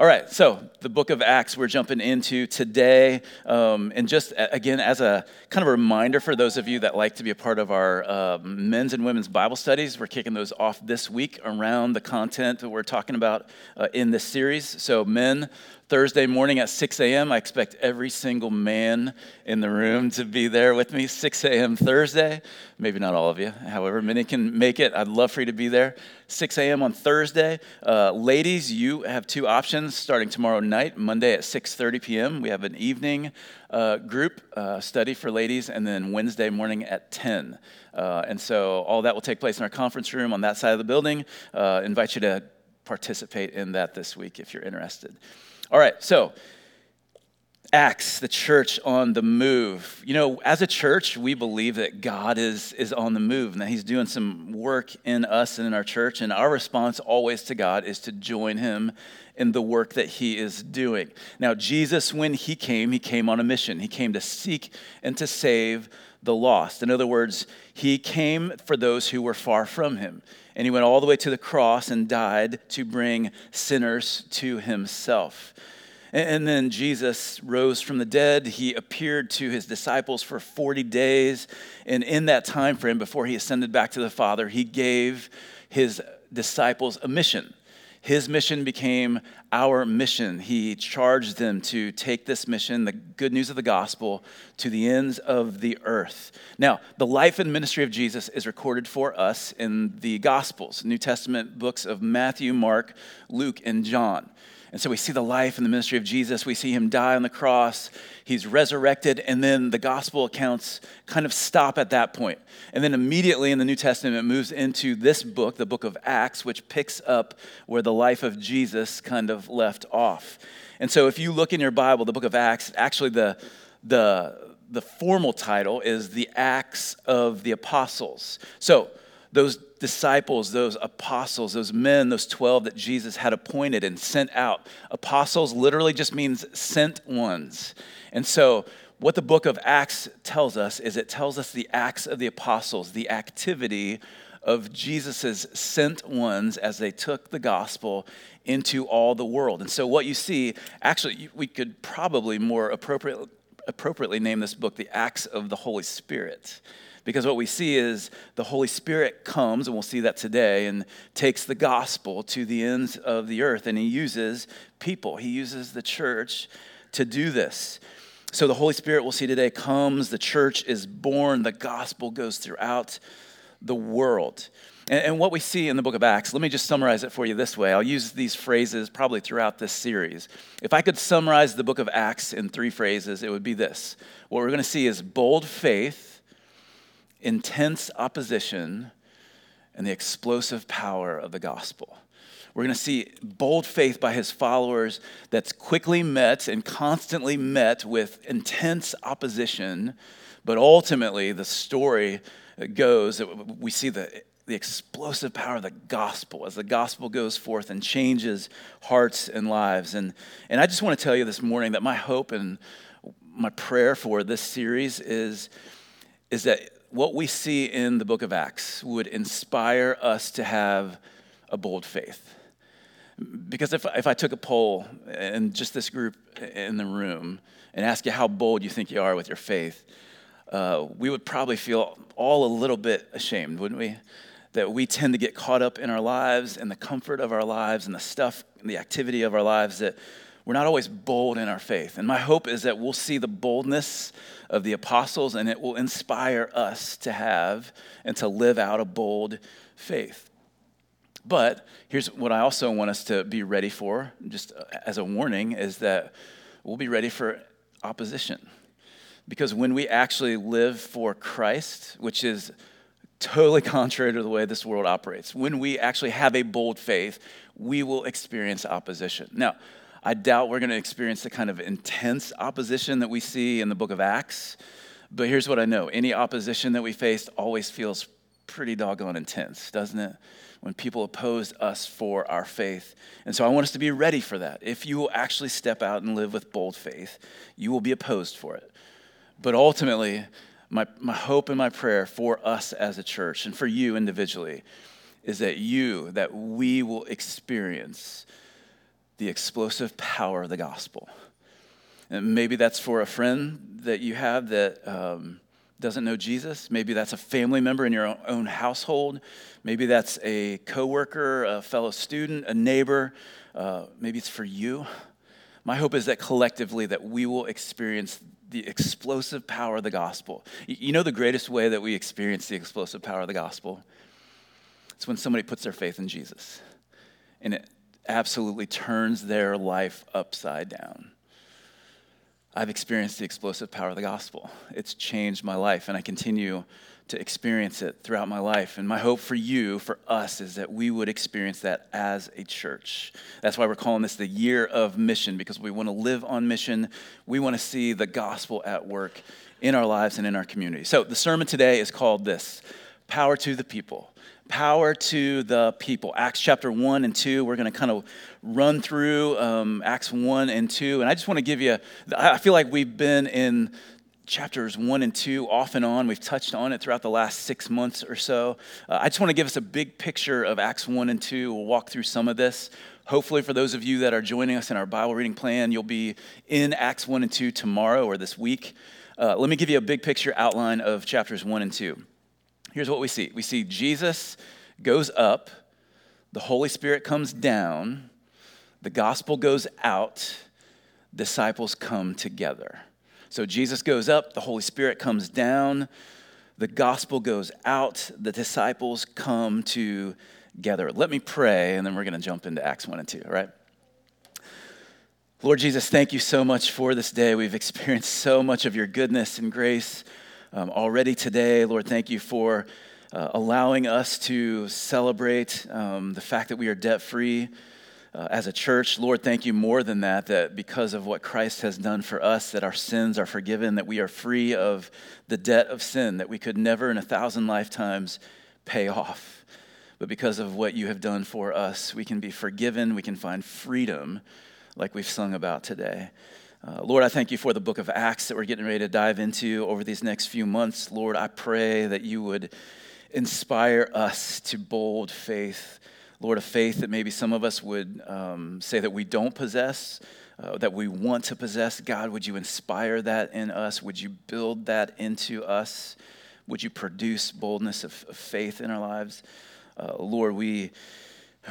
All right, so the book of Acts we're jumping into today. Um, and just again, as a kind of a reminder for those of you that like to be a part of our uh, men's and women's Bible studies, we're kicking those off this week around the content that we're talking about uh, in this series. So, men, Thursday morning at 6 a.m. I expect every single man in the room to be there with me, 6 a.m. Thursday. Maybe not all of you, however, many can make it. I'd love for you to be there. 6 a.m. on Thursday. Uh, ladies, you have two options starting tomorrow night, Monday at 6:30 p.m. We have an evening uh, group uh, study for ladies, and then Wednesday morning at 10. Uh, and so all that will take place in our conference room on that side of the building. Uh, invite you to participate in that this week if you're interested. All right, so Acts, the church on the move. You know, as a church, we believe that God is, is on the move and that He's doing some work in us and in our church. And our response always to God is to join Him in the work that He is doing. Now, Jesus, when He came, He came on a mission. He came to seek and to save the lost. In other words, He came for those who were far from Him. And He went all the way to the cross and died to bring sinners to Himself. And then Jesus rose from the dead. He appeared to his disciples for 40 days. And in that time frame, before he ascended back to the Father, he gave his disciples a mission. His mission became our mission. He charged them to take this mission, the good news of the gospel, to the ends of the earth. Now, the life and ministry of Jesus is recorded for us in the Gospels, New Testament books of Matthew, Mark, Luke, and John. And so we see the life and the ministry of Jesus. We see him die on the cross. He's resurrected. And then the gospel accounts kind of stop at that point. And then immediately in the New Testament, it moves into this book, the book of Acts, which picks up where the life of Jesus kind of left off. And so if you look in your Bible, the book of Acts, actually the, the, the formal title is the Acts of the Apostles. So those disciples, those apostles, those men, those 12 that Jesus had appointed and sent out. Apostles literally just means sent ones. And so, what the book of Acts tells us is it tells us the acts of the apostles, the activity of Jesus's sent ones as they took the gospel into all the world. And so, what you see, actually, we could probably more appropriately, appropriately name this book the Acts of the Holy Spirit because what we see is the Holy Spirit comes, and we'll see that today, and takes the gospel to the ends of the earth. And he uses people, he uses the church to do this. So the Holy Spirit we'll see today comes, the church is born, the gospel goes throughout the world. And, and, what we see in the book of Acts, let me just summarize it for you this way. I'll use these phrases probably throughout this series. If I could summarize the book of Acts in three phrases, it would be this. What we're going to see is bold faith intense opposition and the explosive power of the gospel. We're going to see bold faith by his followers that's quickly met and constantly met with intense opposition, but ultimately the story goes that we see the, the explosive power of the gospel as the gospel goes forth and changes hearts and lives. And, and I just want to tell you this morning that my hope and my prayer for this series is, is that what we see in the book of Acts would inspire us to have a bold faith. Because if, if I took a poll and just this group in the room and ask you how bold you think you are with your faith, uh, we would probably feel all a little bit ashamed, wouldn't we? That we tend to get caught up in our lives and the comfort of our lives and the stuff and the activity of our lives that we're not always bold in our faith. And my hope is that we'll see the boldness of the apostles and it will inspire us to have and to live out a bold faith. But here's what I also want us to be ready for, just as a warning, is that we'll be ready for opposition. Because when we actually live for Christ, which is totally contrary to the way this world operates, when we actually have a bold faith, we will experience opposition. Now, I doubt we're going to experience the kind of intense opposition that we see in the book of Acts. But here's what I know any opposition that we face always feels pretty doggone intense, doesn't it? When people oppose us for our faith. And so I want us to be ready for that. If you will actually step out and live with bold faith, you will be opposed for it. But ultimately, my, my hope and my prayer for us as a church and for you individually is that you, that we will experience the explosive power of the gospel. And maybe that's for a friend that you have that um, doesn't know Jesus. Maybe that's a family member in your own household. Maybe that's a coworker, a fellow student, a neighbor. Uh, maybe it's for you. My hope is that collectively that we will experience the explosive power of the gospel. You know the greatest way that we experience the explosive power of the gospel? It's when somebody puts their faith in Jesus. And it absolutely turns their life upside down. I've experienced the explosive power of the gospel. It's changed my life, and I continue to experience it throughout my life. And my hope for you, for us, is that we would experience that as a church. That's why we're calling this the year of mission, because we want to live on mission. We want to see the gospel at work in our lives and in our community. So the sermon today is called this Power to the People power to the people. Acts chapter 1 and 2, we're going to kind of run through um, Acts 1 and 2. And I just want to give you, I feel like we've been in chapters 1 and 2 off and on. We've touched on it throughout the last six months or so. Uh, I just want to give us a big picture of Acts 1 and 2. We'll walk through some of this. Hopefully, for those of you that are joining us in our Bible reading plan, you'll be in Acts 1 and 2 tomorrow or this week. Uh, let me give you a big picture outline of chapters 1 and 2 here's what we see we see Jesus goes up, the Holy Spirit comes down, the gospel goes out, disciples come together. So Jesus goes up, the Holy Spirit comes down, the gospel goes out, the disciples come together. Let me pray, and then we're going to jump into Acts 1 and 2, all right? Lord Jesus, thank you so much for this day. We've experienced so much of your goodness and grace um, already today. Lord, thank you for uh, allowing us to celebrate um, the fact that we are debt free. Uh, as a church, Lord, thank you more than that, that because of what Christ has done for us, that our sins are forgiven, that we are free of the debt of sin that we could never in a thousand lifetimes pay off. But because of what you have done for us, we can be forgiven, we can find freedom, like we've sung about today. Uh, Lord, I thank you for the book of Acts that we're getting ready to dive into over these next few months. Lord, I pray that you would inspire us to bold faith. Lord, a faith that maybe some of us would um, say that we don't possess, uh, that we want to possess. God, would you inspire that in us? Would you build that into us? Would you produce boldness of, of faith in our lives? Uh, Lord, we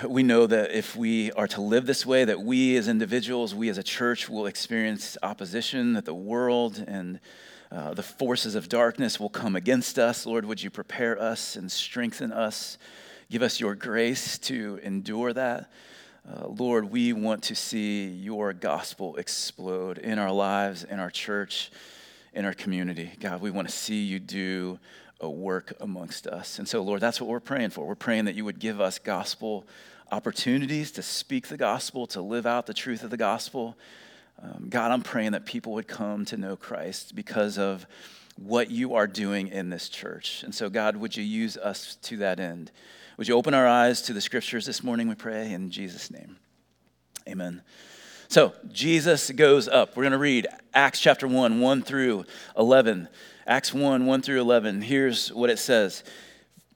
we know that if we are to live this way, that we as individuals, we as a church will experience opposition, that the world and uh, the forces of darkness will come against us. Lord, would you prepare us and strengthen us? Give us your grace to endure that. Uh, Lord, we want to see your gospel explode in our lives, in our church, in our community. God, we want to see you do a work amongst us. And so, Lord, that's what we're praying for. We're praying that you would give us gospel opportunities to speak the gospel, to live out the truth of the gospel. Um, God, I'm praying that people would come to know Christ because of what you are doing in this church. And so, God, would you use us to that end? Would you open our eyes to the scriptures this morning, we pray, in Jesus' name? Amen. So, Jesus goes up. We're going to read Acts chapter 1, 1 through 11. Acts 1 1 through 11. Here's what it says.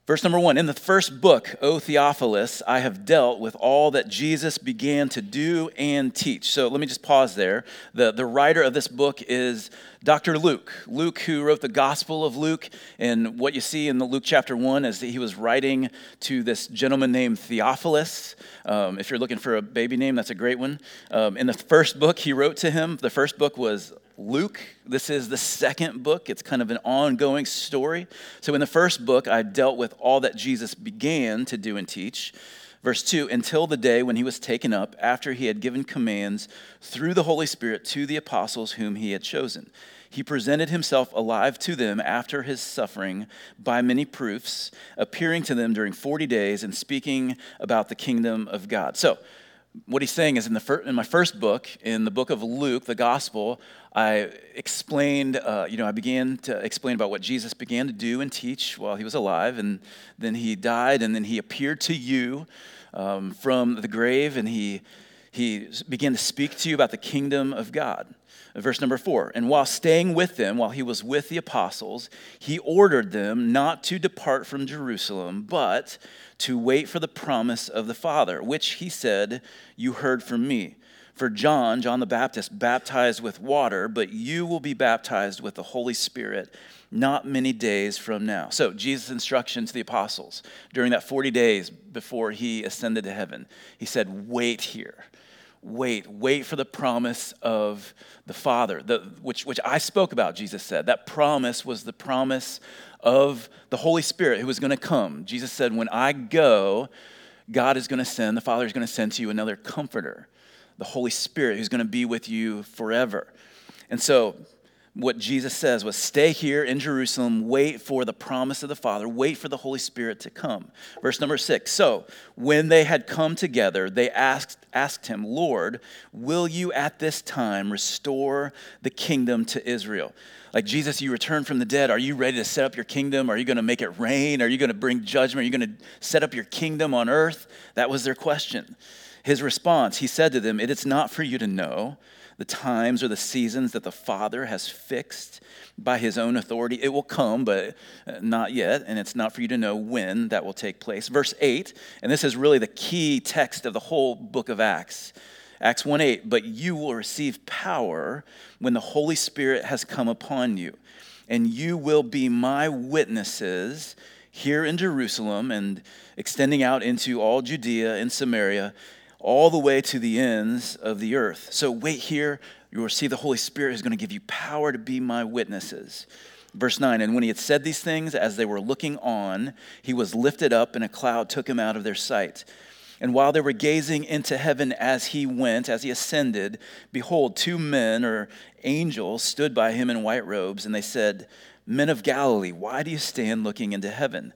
Verse number one In the first book, O Theophilus, I have dealt with all that Jesus began to do and teach. So let me just pause there. The, the writer of this book is Dr. Luke. Luke, who wrote the Gospel of Luke. And what you see in the Luke chapter 1 is that he was writing to this gentleman named Theophilus. Um, if you're looking for a baby name, that's a great one. Um, in the first book he wrote to him, the first book was Luke. This is the second book. It's kind of an ongoing story. So, in the first book, I dealt with all that Jesus began to do and teach. Verse 2 until the day when he was taken up, after he had given commands through the Holy Spirit to the apostles whom he had chosen. He presented himself alive to them after his suffering by many proofs, appearing to them during 40 days and speaking about the kingdom of God. So, what he's saying is in, the fir- in my first book, in the book of Luke, the gospel, I explained, uh, you know, I began to explain about what Jesus began to do and teach while he was alive, and then he died, and then he appeared to you um, from the grave, and he, he began to speak to you about the kingdom of God. Verse number four, and while staying with them, while he was with the apostles, he ordered them not to depart from Jerusalem, but to wait for the promise of the Father, which he said, You heard from me. For John, John the Baptist, baptized with water, but you will be baptized with the Holy Spirit not many days from now. So, Jesus' instruction to the apostles during that 40 days before he ascended to heaven, he said, Wait here. Wait, wait for the promise of the Father, the, which, which I spoke about, Jesus said. That promise was the promise of the Holy Spirit who was going to come. Jesus said, When I go, God is going to send, the Father is going to send to you another comforter, the Holy Spirit who's going to be with you forever. And so, what Jesus says was stay here in Jerusalem, wait for the promise of the Father, wait for the Holy Spirit to come. Verse number six. So, when they had come together, they asked, asked him, Lord, will you at this time restore the kingdom to Israel? Like, Jesus, you returned from the dead. Are you ready to set up your kingdom? Are you going to make it rain? Are you going to bring judgment? Are you going to set up your kingdom on earth? That was their question. His response, he said to them, It is not for you to know the times or the seasons that the Father has fixed by his own authority. It will come, but uh, not yet, and it's not for you to know when that will take place. Verse 8, and this is really the key text of the whole book of Acts. Acts 1 8, but you will receive power when the Holy Spirit has come upon you, and you will be my witnesses here in Jerusalem and extending out into all Judea and Samaria all the way to the ends of the earth. So wait here. You will receive the Holy Spirit who's going to give you power to be my witnesses. Verse 9, and when he had said these things, as they were looking on, he was lifted up, and a cloud took him out of their sight. And while they were gazing into heaven as he went, as he ascended, behold, two men or angels stood by him in white robes, and they said, Men of Galilee, why do you stand looking into heaven?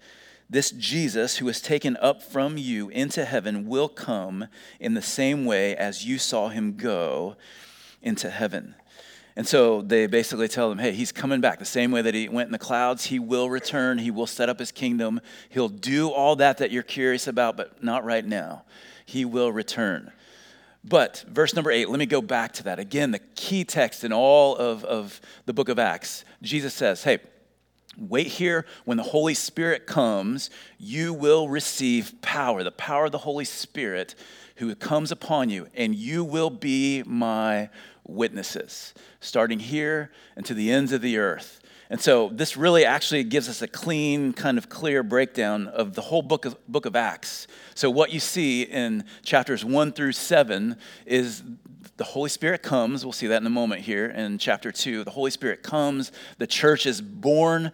This Jesus who was taken up from you into heaven will come in the same way as you saw him go into heaven. And so they basically tell them, hey, he's coming back the same way that he went in the clouds. He will return. He will set up his kingdom. He'll do all that that you're curious about, but not right now. He will return. But verse number eight, let me go back to that. Again, the key text in all of, of the book of Acts. Jesus says, hey, Wait here. When the Holy Spirit comes, you will receive power, the power of the Holy Spirit who comes upon you, and you will be my witnesses, starting here and to the ends of the earth. And so this really actually gives us a clean, kind of clear breakdown of the whole book of, book of Acts. So what you see in chapters one through seven is the Holy Spirit comes. We'll see that in a moment here in chapter two. The Holy Spirit comes, the church is born.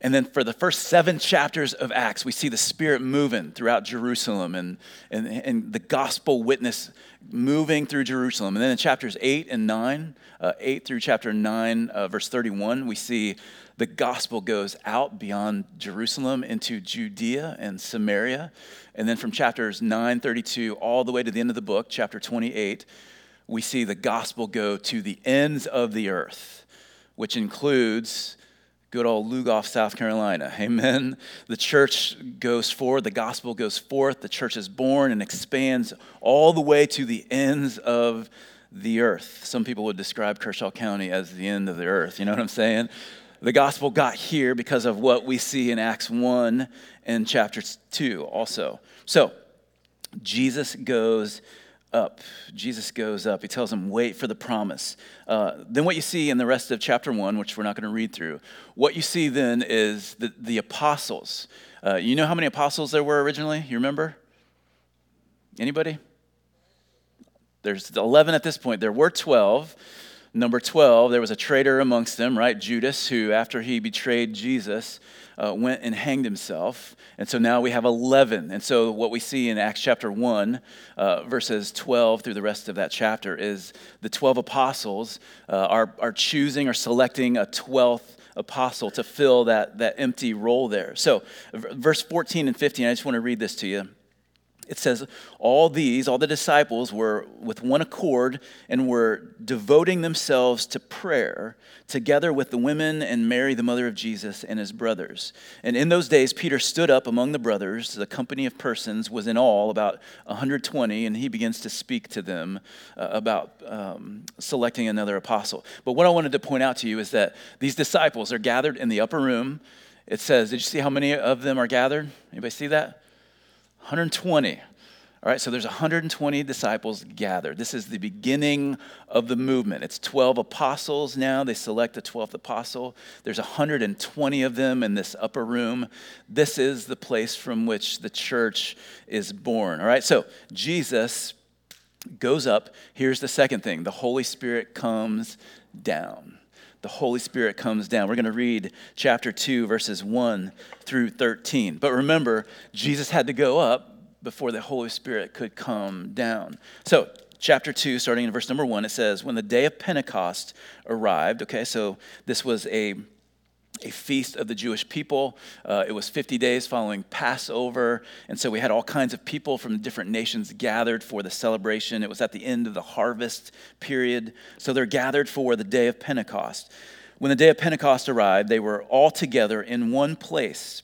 And then for the first seven chapters of Acts, we see the Spirit moving throughout Jerusalem and, and, and the gospel witness moving through Jerusalem. And then in chapters 8 and 9, uh, 8 through chapter 9, uh, verse 31, we see the gospel goes out beyond Jerusalem into Judea and Samaria. And then from chapters 9, 32, all the way to the end of the book, chapter 28, we see the gospel go to the ends of the earth, which includes good old Lugoff, South Carolina. Amen. The church goes forward, the gospel goes forth, the church is born and expands all the way to the ends of the earth. Some people would describe Kershaw County as the end of the earth. You know what I'm saying? The gospel got here because of what we see in Acts 1 and chapter 2 also. So, Jesus goes up. Jesus goes up. He tells them, wait for the promise. Uh, then, what you see in the rest of chapter one, which we're not going to read through, what you see then is the, the apostles. Uh, you know how many apostles there were originally? You remember? Anybody? There's 11 at this point. There were 12. Number 12, there was a traitor amongst them, right? Judas, who, after he betrayed Jesus, uh, went and hanged himself. And so now we have 11. And so what we see in Acts chapter 1, uh, verses 12 through the rest of that chapter, is the 12 apostles uh, are, are choosing or selecting a 12th apostle to fill that, that empty role there. So, verse 14 and 15, I just want to read this to you it says, All these, all the disciples were with one accord and were devoting themselves to prayer together with the women and Mary, the mother of Jesus, and his brothers. And in those days, Peter stood up among the brothers. The company of persons was in all about 120, and he begins to speak to them uh, about um, selecting another apostle. But what I wanted to point out to you is that these disciples are gathered in the upper room. It says, Did you see how many of them are gathered? Anybody see that? 120. All right, so there's 120 disciples gathered. This is the beginning of the movement. It's 12 apostles now. They select the 12th apostle. There's 120 of them in this upper room. This is the place from which the church is born. All right, so Jesus goes up. Here's the second thing the Holy Spirit comes down. The Holy Spirit comes down. We're going to read chapter 2, verses 1 through 13. But remember, Jesus had to go up before the Holy Spirit could come down. So, chapter 2, starting in verse number 1, it says, When the day of Pentecost arrived, okay, so this was a a feast of the Jewish people. Uh, it was 50 days following Passover. And so we had all kinds of people from different nations gathered for the celebration. It was at the end of the harvest period. So they're gathered for the day of Pentecost. When the day of Pentecost arrived, they were all together in one place.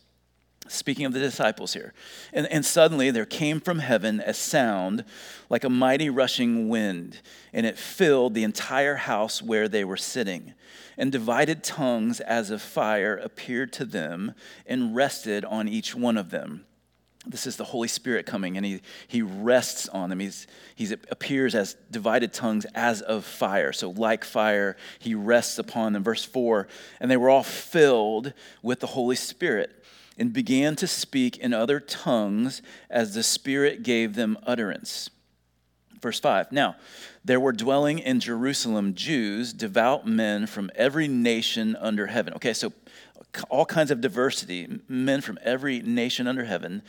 Speaking of the disciples here. And, and suddenly there came from heaven a sound like a mighty rushing wind, and it filled the entire house where they were sitting. And divided tongues as of fire appeared to them and rested on each one of them. This is the Holy Spirit coming, and he, he rests on them. He's, he appears as divided tongues as of fire. So, like fire, he rests upon them. Verse 4 And they were all filled with the Holy Spirit and began to speak in other tongues as the Spirit gave them utterance. Verse 5 Now, there were dwelling in Jerusalem Jews, devout men from every nation under heaven. Okay, so all kinds of diversity, men from every nation under heaven.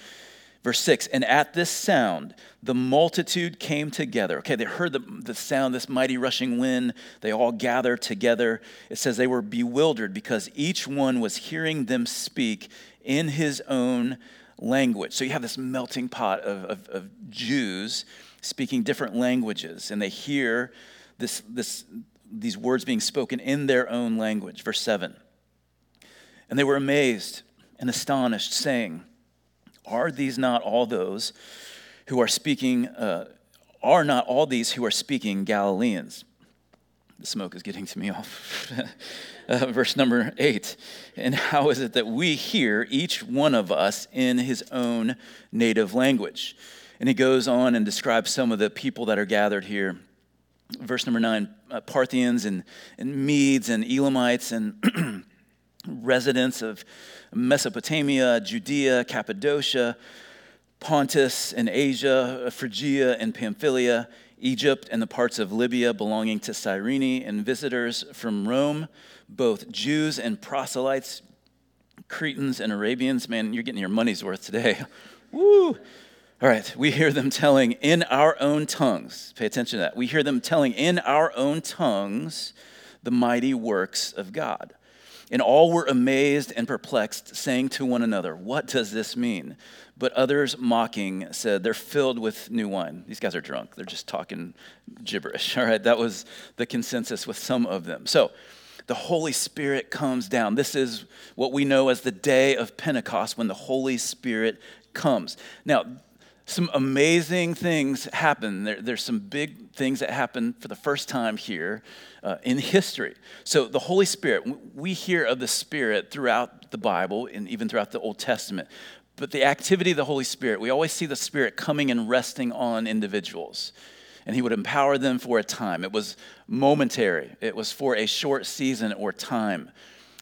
Verse 6 And at this sound, the multitude came together. Okay, they heard the, the sound, this mighty rushing wind. They all gathered together. It says they were bewildered because each one was hearing them speak in his own language. So you have this melting pot of, of, of Jews speaking different languages, and they hear this, this, these words being spoken in their own language. Verse 7 And they were amazed and astonished, saying, Are these not all those who are speaking? Uh, are not all these who are speaking Galileans? The smoke is getting to me off. uh, verse number eight. And how is it that we hear each one of us in his own native language? And he goes on and describes some of the people that are gathered here. Verse number nine uh, Parthians and, and Medes and Elamites and residents of Mesopotamia, Judea, Cappadocia, Pontus and Asia, Phrygia and Pamphylia Egypt and the parts of Libya belonging to Cyrene, and visitors from Rome, both Jews and proselytes, Cretans and Arabians. Man, you're getting your money's worth today. Woo! All right, we hear them telling in our own tongues. Pay attention to that. We hear them telling in our own tongues the mighty works of God. And all were amazed and perplexed, saying to one another, What does this mean? But others, mocking, said, They're filled with new wine. These guys are drunk. They're just talking gibberish. All right, that was the consensus with some of them. So, the Holy Spirit comes down. This is what we know as the day of Pentecost when the Holy Spirit comes. Now, some amazing things happen. There, there's some big things that happen for the first time here uh, in history. So, the Holy Spirit, we hear of the Spirit throughout the Bible and even throughout the Old Testament. But the activity of the Holy Spirit, we always see the Spirit coming and resting on individuals. And He would empower them for a time. It was momentary, it was for a short season or time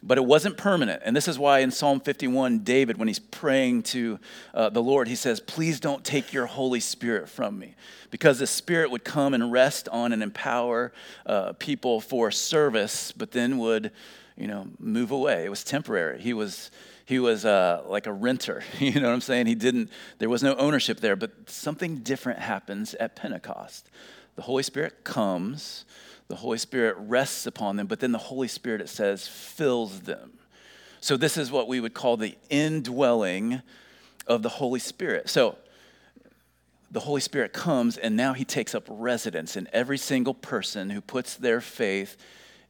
but it wasn't permanent. And this is why in Psalm 51, David, when he's praying to uh, the Lord, he says, Please don't take your Holy Spirit from me. Because the Spirit would come and rest on and empower uh, people for service, but then would, you know, move away. It was temporary. He was. He was uh, like a renter, you know what I'm saying? He didn't, there was no ownership there, but something different happens at Pentecost. The Holy Spirit comes, the Holy Spirit rests upon them, but then the Holy Spirit, it says, fills them. So, this is what we would call the indwelling of the Holy Spirit. So, the Holy Spirit comes and now he takes up residence in every single person who puts their faith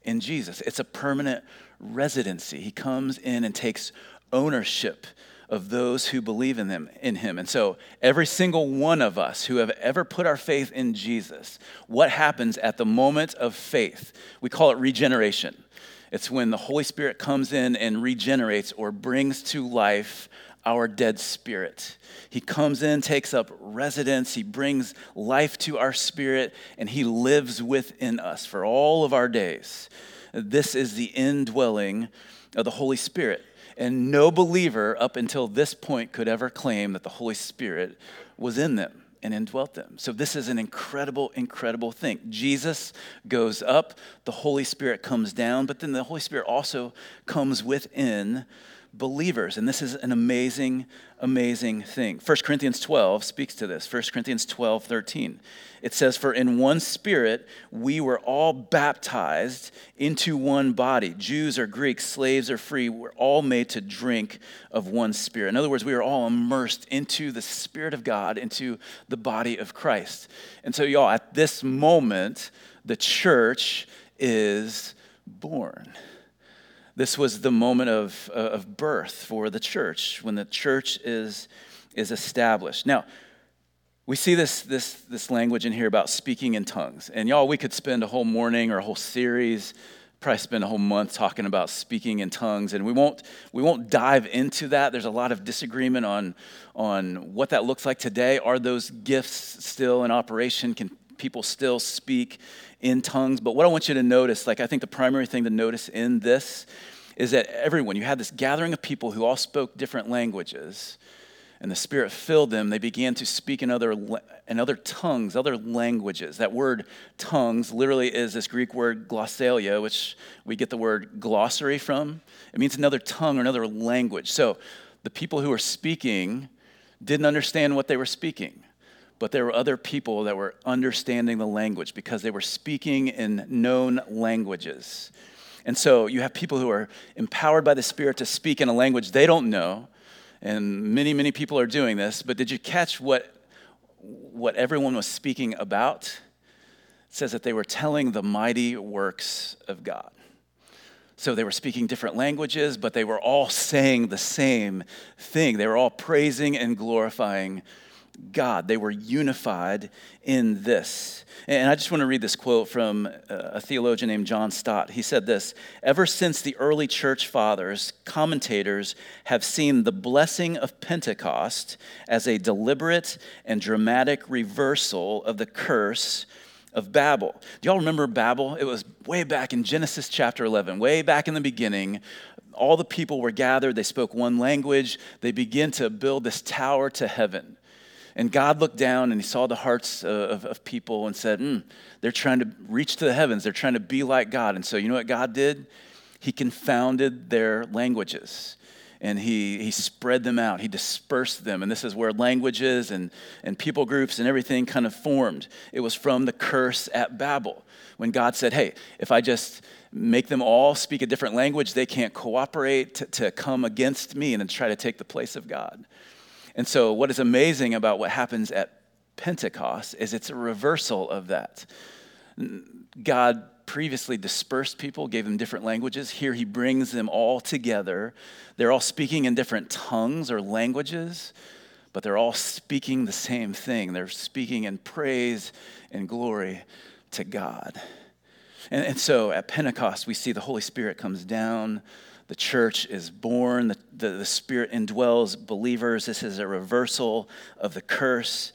in Jesus. It's a permanent residency. He comes in and takes ownership of those who believe in them in him. And so every single one of us who have ever put our faith in Jesus, what happens at the moment of faith? We call it regeneration. It's when the Holy Spirit comes in and regenerates or brings to life our dead spirit. He comes in, takes up residence, he brings life to our spirit, and he lives within us for all of our days. This is the indwelling of the Holy Spirit. And no believer up until this point could ever claim that the Holy Spirit was in them and indwelt them. So, this is an incredible, incredible thing. Jesus goes up, the Holy Spirit comes down, but then the Holy Spirit also comes within believers. And this is an amazing, amazing thing. 1 Corinthians 12 speaks to this. 1 Corinthians 12, 13. It says, For in one spirit we were all baptized into one body. Jews or Greeks, slaves or free, we're all made to drink of one spirit. In other words, we are all immersed into the Spirit of God, into the body of Christ. And so, y'all, at this moment, the church is born. This was the moment of, uh, of birth for the church, when the church is, is established. Now, we see this, this, this language in here about speaking in tongues. And y'all, we could spend a whole morning or a whole series, probably spend a whole month talking about speaking in tongues. And we won't, we won't dive into that. There's a lot of disagreement on, on what that looks like today. Are those gifts still in operation? Can people still speak in tongues. But what I want you to notice, like I think the primary thing to notice in this is that everyone, you had this gathering of people who all spoke different languages, and the Spirit filled them. They began to speak in other, in other tongues, other languages. That word tongues literally is this Greek word glossalia, which we get the word glossary from. It means another tongue or another language. So the people who were speaking didn't understand what they were speaking but there were other people that were understanding the language because they were speaking in known languages. And so you have people who are empowered by the Spirit to speak in a language they don't know. And many, many people are doing this. But did you catch what, what everyone was speaking about? It says that they were telling the mighty works of God. So they were speaking different languages, but they were all saying the same thing. They were all praising and glorifying God. They were unified in this. And I just want to read this quote from uh, a theologian named John Stott. He said this Ever since the early church fathers, commentators have seen the blessing of Pentecost as a deliberate and dramatic reversal of the curse of Babel. Do y'all remember Babel? It was way back in Genesis chapter 11, way back in the beginning. All the people were gathered, they spoke one language, they begin to build this tower to heaven. And God looked down and he saw the hearts of, of people and said, mm, They're trying to reach to the heavens. They're trying to be like God. And so, you know what God did? He confounded their languages and he, he spread them out. He dispersed them. And this is where languages and, and people groups and everything kind of formed. It was from the curse at Babel when God said, Hey, if I just make them all speak a different language, they can't cooperate to, to come against me and try to take the place of God. And so, what is amazing about what happens at Pentecost is it's a reversal of that. God previously dispersed people, gave them different languages. Here, he brings them all together. They're all speaking in different tongues or languages, but they're all speaking the same thing. They're speaking in praise and glory to God. And, and so at Pentecost, we see the Holy Spirit comes down the church is born, the, the, the, Spirit indwells believers. This is a reversal of the curse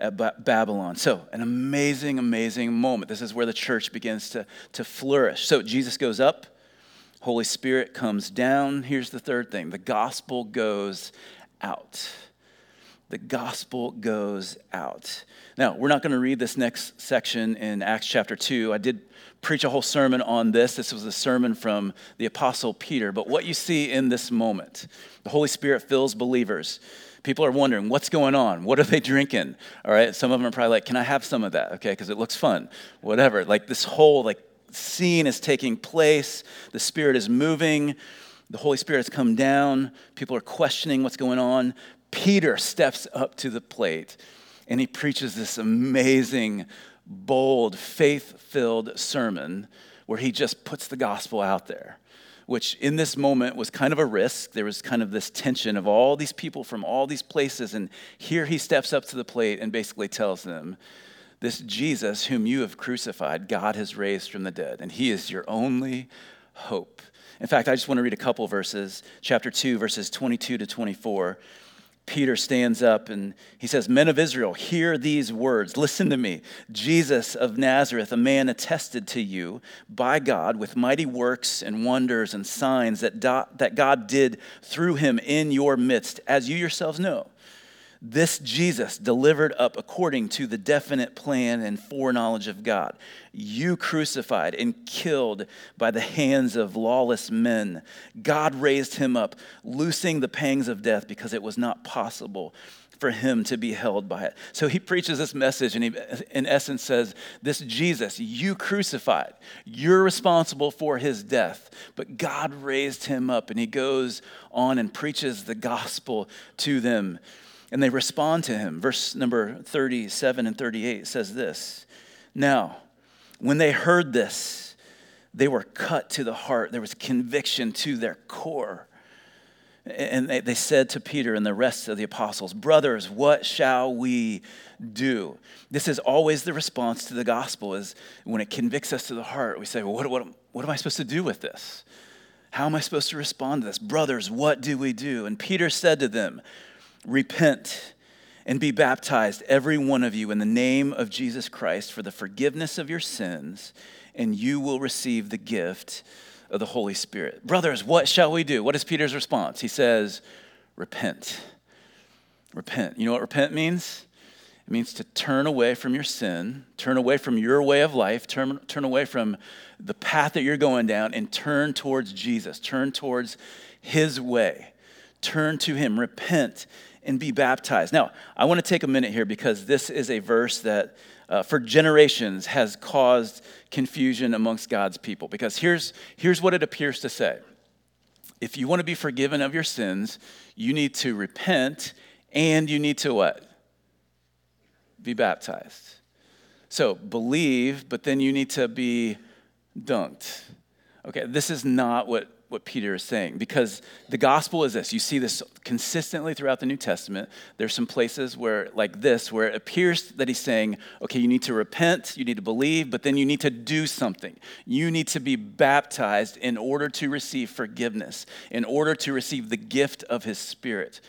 at ba- Babylon. So, an amazing, amazing moment. This is where the church begins to, to flourish. So, Jesus goes up, Holy Spirit comes down. Here's the third thing the gospel goes out. The gospel goes out. Now, we're not going to read this next section in Acts chapter 2. I did preach a whole sermon on this. This was a sermon from the Apostle Peter. But what you see in this moment, the Holy Spirit fills believers. People are wondering, what's going on? What are they drinking? All right, some of them are probably like, can I have some of that? Okay, because it looks fun. Whatever. Like this whole like scene is taking place. The Spirit is moving. The Holy Spirit has come down. People are questioning what's going on. Peter steps up to the plate and he preaches this amazing bold, faith filled sermon where he just puts the gospel out there, which in this moment was kind of a risk. There was kind of this tension of all these people from all these places. And here he steps up to the plate and basically tells them, This Jesus, whom you have crucified, God has raised from the dead, and he is your only hope. In fact, I just want to read a couple verses. Chapter 2, verses 22 to 24. Peter stands up and he says, Men of Israel, hear these words. Listen to me. Jesus of Nazareth, a man attested to you by God with mighty works and wonders and signs that, that God did through him in your midst, as you yourselves know. This Jesus delivered up according to the definite plan and foreknowledge of God. You crucified and killed by the hands of lawless men. God raised him up, loosing the pangs of death because it was not possible for him to be held by it. So he preaches this message and he, in essence, says, This Jesus, you crucified, you're responsible for his death, but God raised him up. And he goes on and preaches the gospel to them and they respond to him. Verse number 37 and 38 says this Now, when they heard this, they were cut to the heart. There was conviction to their core. And they, said to Peter and the rest of the apostles, Brothers, what shall we do? This is always the response to the gospel is when it convicts us to the heart, we say, Well, what, what, what am I supposed to do with this? How am I supposed to respond to this? Brothers, what do we do? And Peter said to them, Repent and be baptized, every one of you, in the name of Jesus Christ for the forgiveness of your sins, and you will receive the gift of the Holy Spirit. Brothers, what shall we do? What is Peter's response? He says, Repent. Repent. You know what repent means? It means to turn away from your sin, turn away from your way of life, turn, turn away from the path that you're going down, and turn towards Jesus, turn towards his way. Turn to him, repent, and be baptized. Now, I want to take a minute here because this is a verse that uh, for generations has caused confusion amongst God's people. Because here's, here's what it appears to say if you want to be forgiven of your sins, you need to repent and you need to what? Be baptized. So believe, but then you need to be dunked. Okay, this is not what what Peter is saying because the gospel is this. You see this consistently throughout the New Testament. There's some places where, like this, where it appears that he's saying, okay, you need to repent, you need to believe, but then you need to do something. You need to be baptized in order to receive forgiveness, in order to receive the gift of his spirit.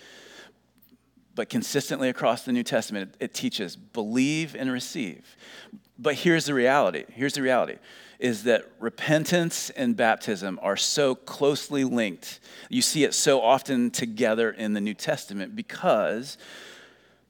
But consistently across the New Testament, it teaches believe and receive. But here's the reality. Here's the reality is that repentance and baptism are so closely linked. You see it so often together in the New Testament because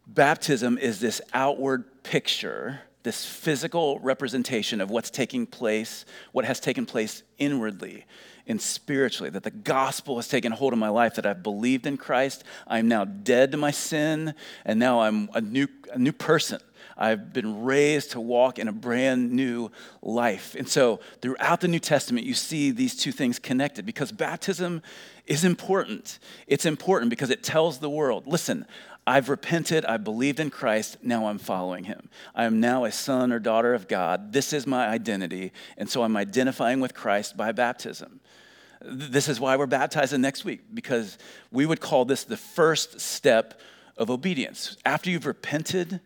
baptism is this outward picture, this physical representation of what's taking place, what has taken place inwardly and spiritually, that the gospel has taken hold of my life, that I've believed in Christ, I'm now dead to my sin, and now I'm a new, a new person. I've been raised to walk in a brand new life. And so, throughout the New Testament, you see these two things connected because baptism is important. It's important because it tells the world listen, I've repented, I believed in Christ, now I'm following him. I am now a son or daughter of God. This is my identity. And so I'm identifying with Christ by baptism. This is why we're baptizing next week, because we would call this the first step of obedience. After you've repented,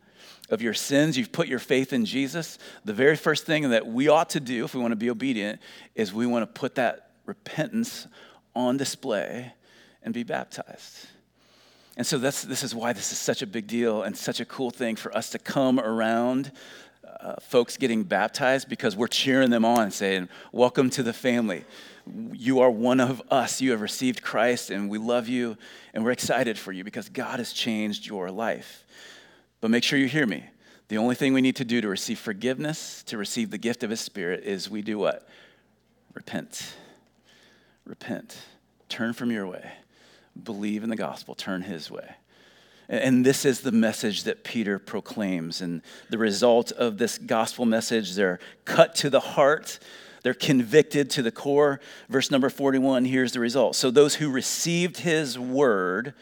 of your sins, you've put your faith in Jesus, the very first thing that we ought to do if we want to be obedient is we want to put that repentance on display and be baptized. And so that's, this is why this is such a big deal and such a cool thing for us to come around uh, folks getting baptized because we're cheering them on, saying, Welcome to the family. You are one of us. You have received Christ, and we love you, and we're excited for you because God has changed your life. But make sure you hear me. The only thing we need to do to receive forgiveness, to receive the gift of His Spirit, is we do what? Repent. Repent. Turn from your way. Believe in the gospel. Turn His way. And this is the message that Peter proclaims. And the result of this gospel message, they're cut to the heart, they're convicted to the core. Verse number 41, here's the result. So those who received his word,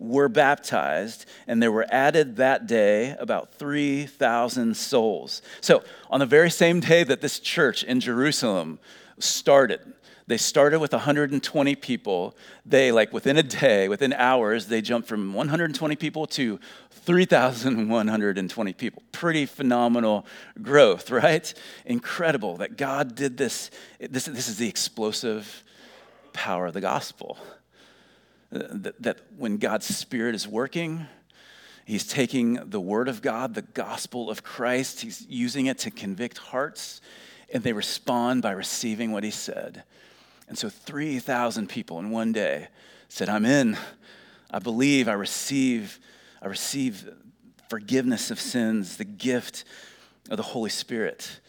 were baptized, and there were added that day about 3,000 souls. So, on the very same day that this church in Jerusalem started. They started with 120 people. They, like within a day, within hours, they jumped from 120 people to 3,120 people. Pretty phenomenal growth, right? Incredible that God did this. This, this is the explosive power of the gospel. That, that when God's Spirit is working, He's taking the Word of God, the gospel of Christ, He's using it to convict hearts, and they respond by receiving what He said. And so 3,000 people in one day said, I'm in. I believe, I receive, I receive forgiveness of sins, the gift of the Holy Spirit.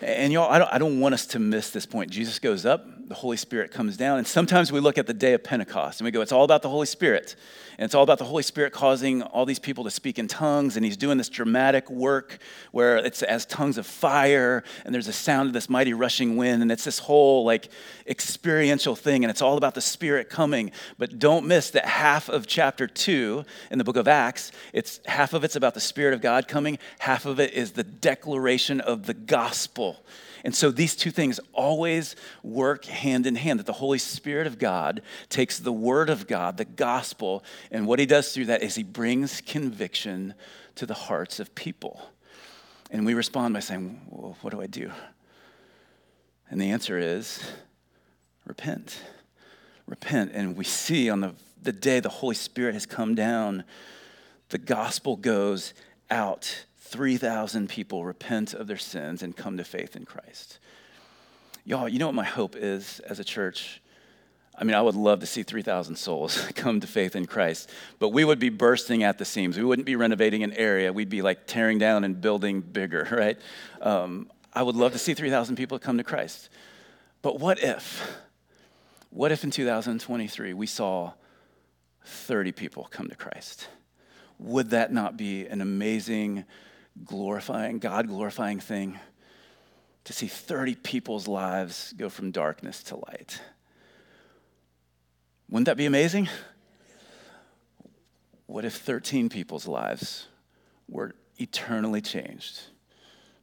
And y'all, I don't, I don't want us to miss this point. Jesus goes up, the Holy Spirit comes down. And sometimes we look at the day of Pentecost and we go, it's all about the Holy Spirit. And it's all about the Holy Spirit causing all these people to speak in tongues. And he's doing this dramatic work where it's as tongues of fire and there's a sound of this mighty rushing wind. And it's this whole like experiential thing. And it's all about the Spirit coming. But don't miss that half of chapter two in the book of Acts, it's half of it's about the Spirit of God coming, half of it is the declaration of the gospel. And so these two things always work hand in hand that the Holy Spirit of God takes the Word of God, the gospel, and what He does through that is He brings conviction to the hearts of people. And we respond by saying, well, What do I do? And the answer is repent. Repent. And we see on the, the day the Holy Spirit has come down, the gospel goes out 3,000 people repent of their sins and come to faith in Christ. Y'all, you know what my hope is as a church? I mean, I would love to see 3,000 souls come to faith in Christ, but we would be bursting at the seams. We wouldn't be renovating an area, we'd be like tearing down and building bigger, right? Um, I would love to see 3,000 people come to Christ. But what if, what if in 2023 we saw 30 people come to Christ? Would that not be an amazing glorifying, God glorifying thing to see 30 people's lives go from darkness to light. Wouldn't that be amazing? What if 13 people's lives were eternally changed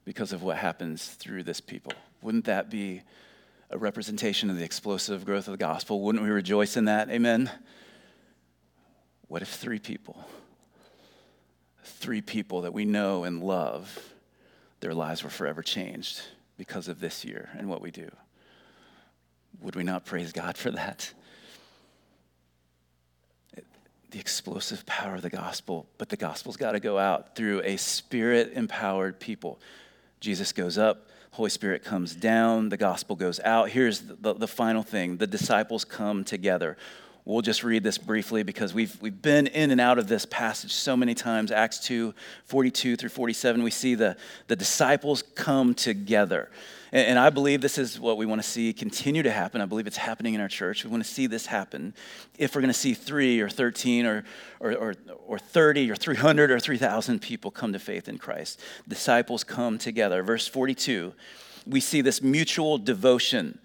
because of what happens through this people? Wouldn't that be a representation of the explosive growth of the gospel? Wouldn't we rejoice in that? Amen? What if three people? Three people that we know and love, their lives were forever changed because of this year and what we do. Would we not praise God for that? The explosive power of the gospel, but the gospel's got to go out through a spirit empowered people. Jesus goes up, Holy Spirit comes down, the gospel goes out. Here's the, the, final thing the disciples come together. We'll just read this briefly because we've, we've been in and out of this passage so many times. Acts 2 42 through 47, we see the, the disciples come together. And, and I believe this is what we want to see continue to happen. I believe it's happening in our church. We want to see this happen. If we're going to see three or 13 or, or, or, or 30 or 300 or 3,000 people come to faith in Christ, disciples come together. Verse 42, we see this mutual devotion.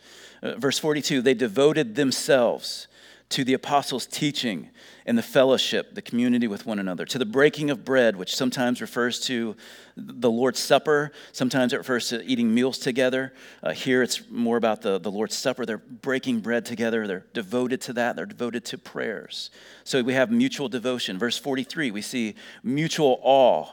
Uh, verse 42, they devoted themselves to the apostles' teaching and the fellowship, the community with one another, to the breaking of bread, which sometimes refers to the Lord's Supper, sometimes it refers to eating meals together. Uh, here it's more about the, the Lord's Supper. They're breaking bread together, they're devoted to that, they're devoted to prayers. So we have mutual devotion. Verse 43, we see mutual awe.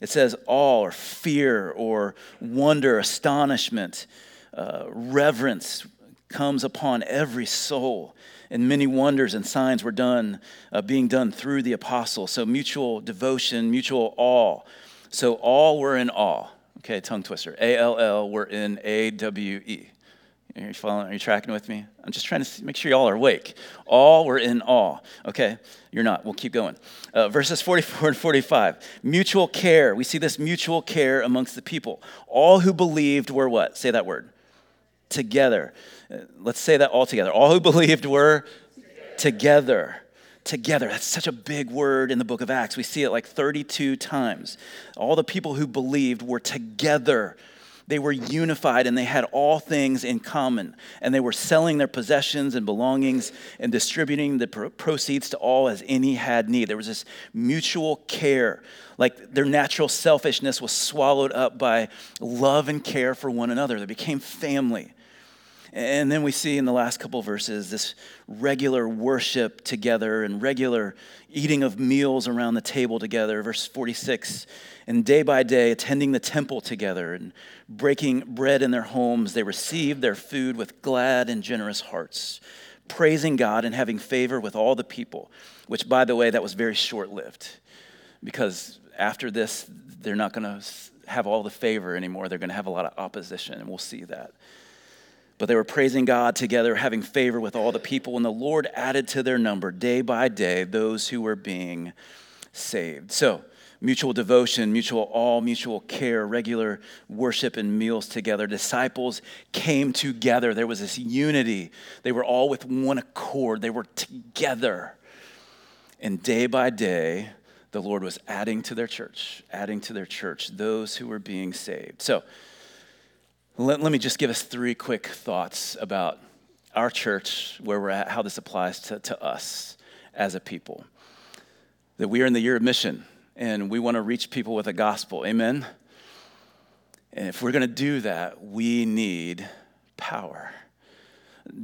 It says awe or fear or wonder, astonishment, uh, reverence comes upon every soul and many wonders and signs were done, uh, being done through the apostles. So mutual devotion, mutual awe. So all were in awe. Okay, tongue twister. A L L were in A W E. Are you following? Are you tracking with me? I'm just trying to make sure y'all are awake. All were in awe. Okay, you're not. We'll keep going. Uh, verses 44 and 45. Mutual care. We see this mutual care amongst the people. All who believed were what? Say that word. Together. Uh, let's say that all together. All who believed were together. Together. That's such a big word in the book of Acts. We see it like 32 times. All the people who believed were together. They were unified and they had all things in common. And they were selling their possessions and belongings and distributing the proceeds to all as any had need. There was this mutual care. Like their natural selfishness was swallowed up by love and care for one another. They became family. And then we see in the last couple verses this regular worship together and regular eating of meals around the table together. Verse 46 and day by day, attending the temple together and breaking bread in their homes, they received their food with glad and generous hearts, praising God and having favor with all the people. Which, by the way, that was very short lived because after this, they're not going to have all the favor anymore. They're going to have a lot of opposition, and we'll see that. But they were praising God together, having favor with all the people, and the Lord added to their number day by day those who were being saved. So, mutual devotion, mutual all, mutual care, regular worship and meals together. Disciples came together. There was this unity. They were all with one accord, they were together. And day by day, the Lord was adding to their church, adding to their church those who were being saved. So, let, let me just give us three quick thoughts about our church, where we're at, how this applies to, to us as a people. That we are in the year of mission and we want to reach people with the gospel. Amen? And if we're going to do that, we need power.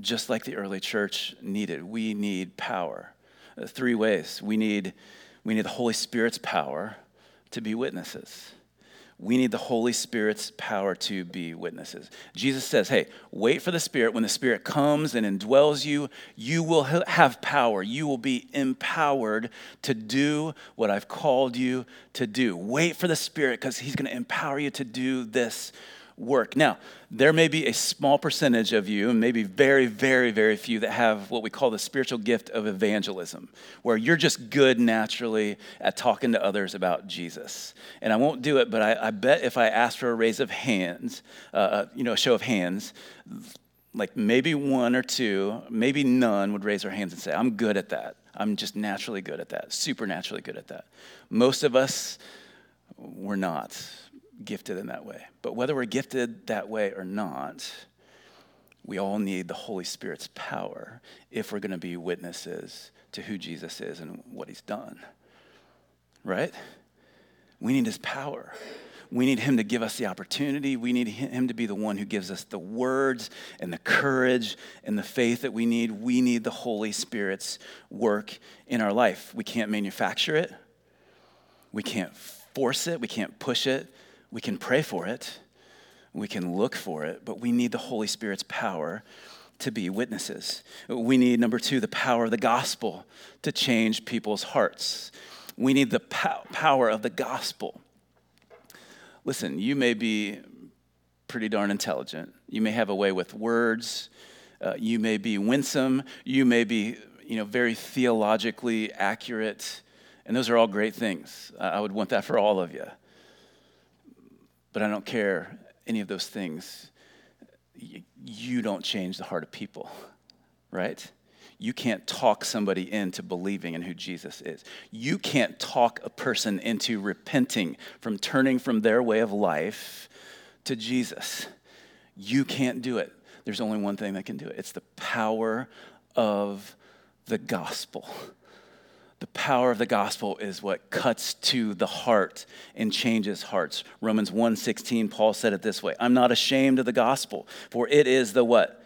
Just like the early church needed, we need power. Three ways. We need, we need the Holy Spirit's power to be witnesses we need the Holy Spirit's power to be witnesses. Jesus says, Hey, wait for the Spirit. When the Spirit comes and indwells you, you will have power. You will be empowered to do what I've called you to do. Wait for the Spirit because He's going to empower you to do this work. Now, there may be a small percentage of you, and maybe very, very, very few, that have what we call the spiritual gift of evangelism, where you're just good naturally at talking to others about Jesus. And I won't do it, but I, I bet if I asked for a raise of hands, uh, uh you know, a show of hands, like maybe one or two, maybe none would raise their hands and say, I'm good at that. I'm just naturally good at that, supernaturally good at that. Most of us, we're not gifted in that way. But whether we're gifted that way or not, we all need the Holy Spirit's power if we're going to be witnesses to who Jesus is and what he's done. Right? We need his power. We need him to give us the opportunity. We need him to be the one who gives us the words and the courage and the faith that we need. We need the Holy Spirit's work in our life. We can't manufacture it, we can't force it, we can't push it. We can pray for it, we can look for it, but we need the Holy Spirit's power to be witnesses. We need, number two, the power of the gospel to change people's hearts. We need the power of the gospel. Listen, you may be pretty darn intelligent. You may have a way with words. Uh, you may be winsome. You may be, you know, very theologically accurate. And those are all great things. I would want that for all of you but I don't care any of those things. You don't change the heart of people, right? You can't talk somebody into believing in who Jesus is. You can't talk a person into repenting from turning from their way of life to Jesus. You can't do it. There's only one thing that can do it it's the power of the gospel. The power of the gospel is what cuts to the heart and changes hearts. Romans 1:16 Paul said it this way, I'm not ashamed of the gospel, for it is the what?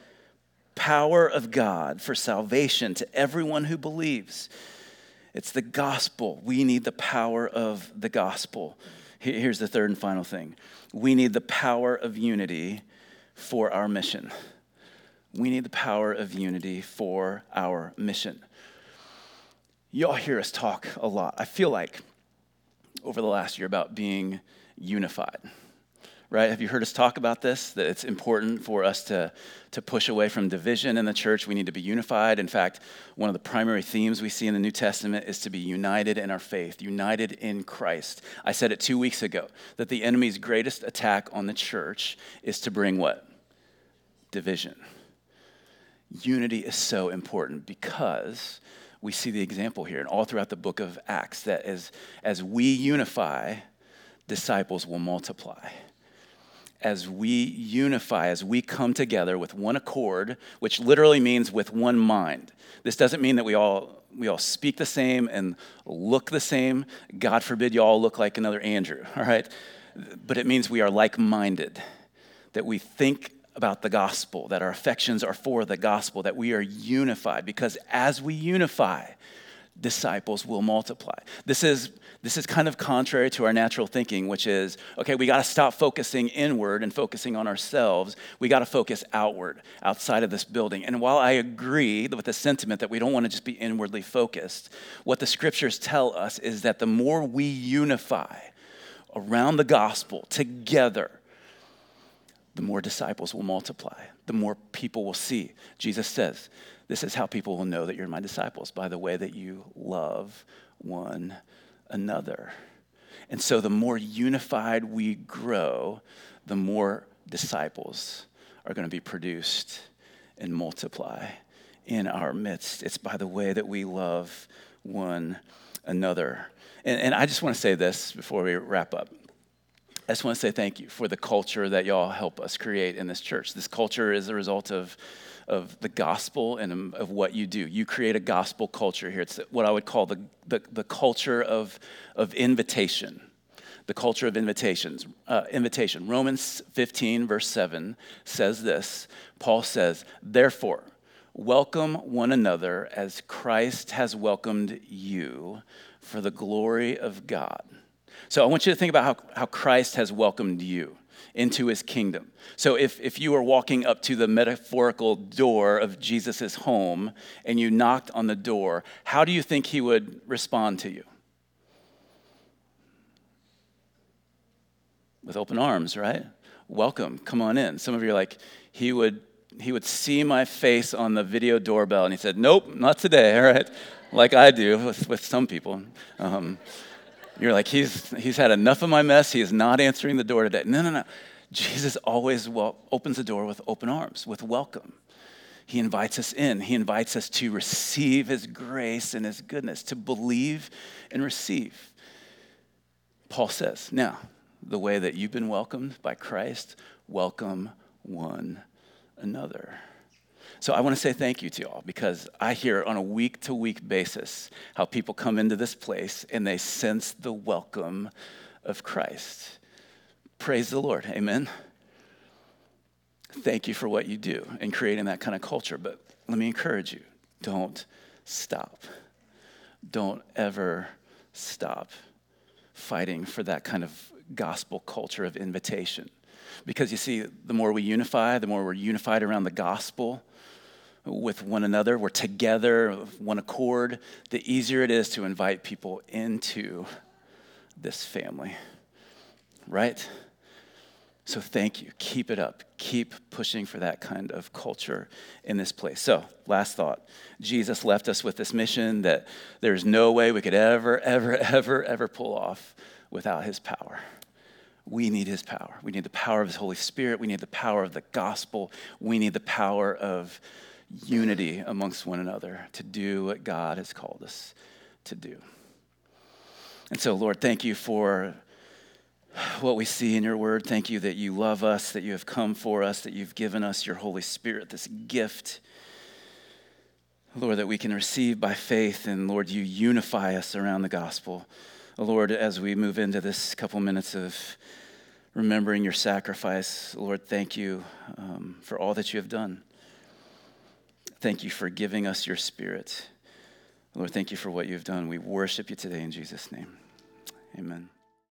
Power of God for salvation to everyone who believes. It's the gospel. We need the power of the gospel. Here's the third and final thing. We need the power of unity for our mission. We need the power of unity for our mission. Y'all hear us talk a lot, I feel like, over the last year about being unified. Right? Have you heard us talk about this? That it's important for us to, to push away from division in the church. We need to be unified. In fact, one of the primary themes we see in the New Testament is to be united in our faith, united in Christ. I said it two weeks ago that the enemy's greatest attack on the church is to bring what? Division. Unity is so important because we see the example here and all throughout the book of Acts that as, as we unify, disciples will multiply. As we unify, as we come together with one accord, which literally means with one mind. This doesn't mean that we all we all speak the same and look the same. God forbid you all look like another Andrew, all right? But it means we are like minded, that we think about the gospel, that our affections are for the gospel, that we are unified, because as we unify, disciples will multiply. This is, this is kind of contrary to our natural thinking, which is okay, we got to stop focusing inward and focusing on ourselves. We got to focus outward, outside of this building. And while I agree with the sentiment that we don't want to just be inwardly focused, what the scriptures tell us is that the more we unify around the gospel together, the more disciples will multiply, the more people will see. Jesus says, This is how people will know that you're my disciples, by the way that you love one another. And so, the more unified we grow, the more disciples are going to be produced and multiply in our midst. It's by the way that we love one another. And, and I just want to say this before we wrap up. I just want to say thank you for the culture that y'all help us create in this church. This culture is a result of, of the gospel and of what you do. You create a gospel culture here. It's what I would call the, the, the culture of, of invitation. The culture of invitations, uh, invitation. Romans 15, verse 7 says this Paul says, Therefore, welcome one another as Christ has welcomed you for the glory of God. So I want you to think about how, how Christ has welcomed you into his kingdom. So if, if you were walking up to the metaphorical door of Jesus' home and you knocked on the door, how do you think he would respond to you? With open arms, right? Welcome, come on in. Some of you are like, he would he would see my face on the video doorbell and he said, Nope, not today, all right? Like I do with, with some people. Um, you're like, he's, he's had enough of my mess. He is not answering the door today. No, no, no. Jesus always well, opens the door with open arms, with welcome. He invites us in. He invites us to receive his grace and his goodness, to believe and receive. Paul says, now, the way that you've been welcomed by Christ, welcome one another. So I want to say thank you to y'all because I hear on a week to week basis how people come into this place and they sense the welcome of Christ. Praise the Lord. Amen. Thank you for what you do in creating that kind of culture. But let me encourage you don't stop. Don't ever stop fighting for that kind of gospel culture of invitation. Because you see, the more we unify, the more we're unified around the gospel, with one another, we're together, one accord, the easier it is to invite people into this family. Right? So thank you. Keep it up. Keep pushing for that kind of culture in this place. So, last thought Jesus left us with this mission that there's no way we could ever, ever, ever, ever pull off without his power. We need his power. We need the power of his Holy Spirit. We need the power of the gospel. We need the power of unity amongst one another to do what God has called us to do. And so, Lord, thank you for what we see in your word. Thank you that you love us, that you have come for us, that you've given us your Holy Spirit, this gift. Lord, that we can receive by faith, and Lord, you unify us around the gospel. Lord, as we move into this couple minutes of remembering your sacrifice, Lord, thank you um, for all that you have done. Thank you for giving us your spirit. Lord, thank you for what you've done. We worship you today in Jesus' name. Amen.